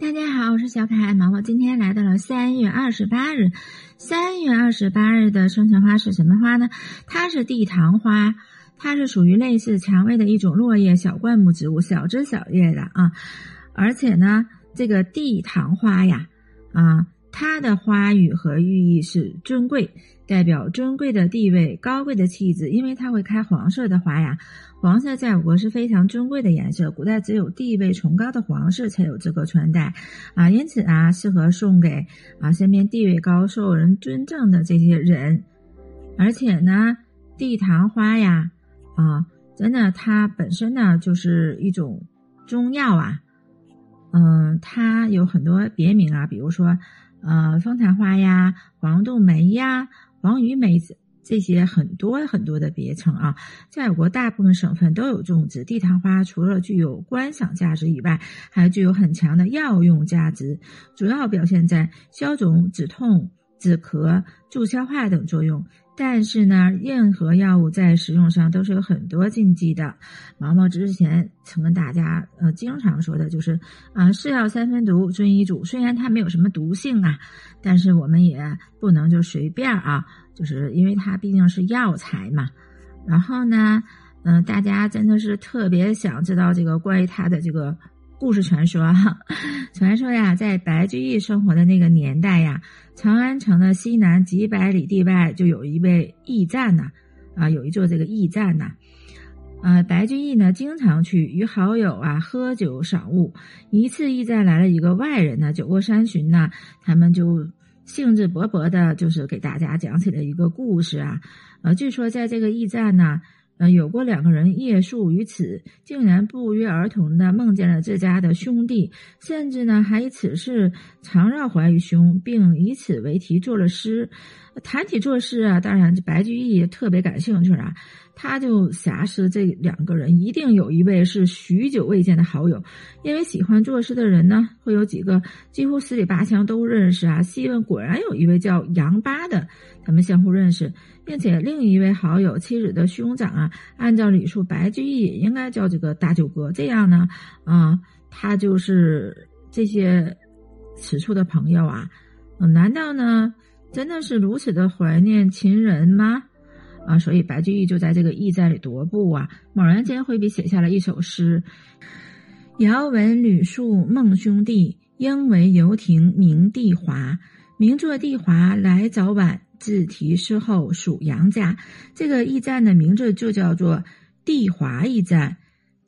大家好，我是小可爱毛毛。今天来到了三月二十八日。三月二十八日的生辰花是什么花呢？它是地堂花，它是属于类似蔷薇的一种落叶小灌木植物，小枝小叶的啊。而且呢，这个地堂花呀，啊，它的花语和寓意是尊贵。代表尊贵的地位、高贵的气质，因为它会开黄色的花呀。黄色在我国是非常尊贵的颜色，古代只有地位崇高的皇室才有资格穿戴啊，因此啊，适合送给啊身边地位高、受人尊重的这些人。而且呢，地堂花呀，啊，真的它本身呢就是一种中药啊，嗯，它有很多别名啊，比如说呃风坛花呀、黄豆梅呀。黄鱼梅子这些很多很多的别称啊，在我国大部分省份都有种植。地坛花除了具有观赏价值以外，还具有很强的药用价值，主要表现在消肿、止痛、止咳、助消化等作用。但是呢，任何药物在使用上都是有很多禁忌的。毛毛之前曾跟大家呃经常说的就是，啊，是药三分毒，遵医嘱。虽然它没有什么毒性啊，但是我们也不能就随便啊，就是因为它毕竟是药材嘛。然后呢，嗯，大家真的是特别想知道这个关于它的这个。故事传说哈，传说呀，在白居易生活的那个年代呀，长安城的西南几百里地外就有一位驿站呐，啊，有一座这个驿站呐，啊，白居易呢经常去与好友啊喝酒赏物。一次驿站来了一个外人呢，酒过三巡呢，他们就兴致勃勃的，就是给大家讲起了一个故事啊，呃，据说在这个驿站呢。呃，有过两个人夜宿于此，竟然不约而同的梦见了自家的兄弟，甚至呢还以此事常绕怀于胸，并以此为题作了诗。谈起作诗啊，当然这白居易也特别感兴趣啊。他就遐思这两个人一定有一位是许久未见的好友，因为喜欢作诗的人呢，会有几个几乎十里八乡都认识啊。细问，果然有一位叫杨八的，他们相互认识，并且另一位好友妻子的兄长啊，按照礼数，白居易也应该叫这个大舅哥。这样呢，啊，他就是这些此处的朋友啊，难道呢，真的是如此的怀念亲人吗？啊，所以白居易就在这个驿站里踱步啊，猛然间挥笔写下了一首诗：“遥闻吕树孟兄弟，应为游亭名帝华。名作帝华来早晚，自题诗后属杨家。”这个驿站的名字就叫做地华驿站。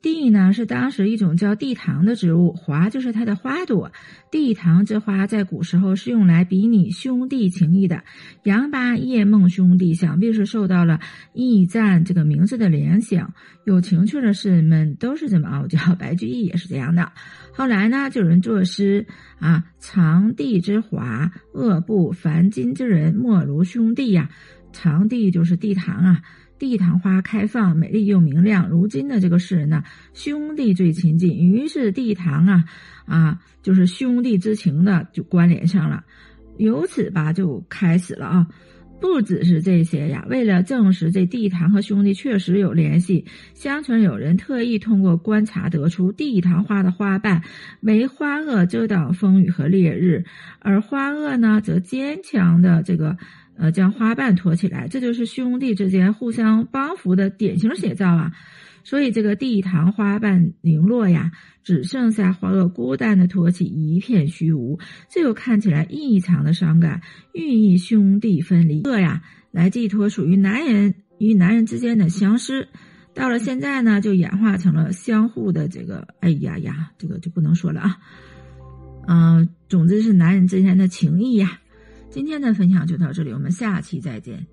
地呢是当时一种叫地堂的植物，华就是它的花朵。地堂之花在古时候是用来比拟兄弟情谊的。杨八叶梦兄弟，想必是受到了驿站这个名字的联想。有情趣的诗人们都是这么傲娇，白居易也是这样的。后来呢，就有人作诗啊：“长地之华，恶不凡今之人，莫如兄弟呀。”长地就是地堂啊。地堂花开放，美丽又明亮。如今的这个世人呢，兄弟最亲近，于是地堂啊，啊，就是兄弟之情的就关联上了。由此吧，就开始了啊。不只是这些呀，为了证实这地堂和兄弟确实有联系，相传有人特意通过观察得出，地堂花的花瓣为花萼遮挡风雨和烈日，而花萼呢，则坚强的这个。呃，将花瓣托起来，这就是兄弟之间互相帮扶的典型写照啊！所以这个地堂花瓣零落呀，只剩下花萼孤单的托起，一片虚无，这又看起来异常的伤感，寓意兄弟分离。这呀，来寄托属于男人与男人之间的相思。到了现在呢，就演化成了相互的这个，哎呀呀，这个就不能说了啊。嗯，总之是男人之间的情谊呀。今天的分享就到这里，我们下期再见。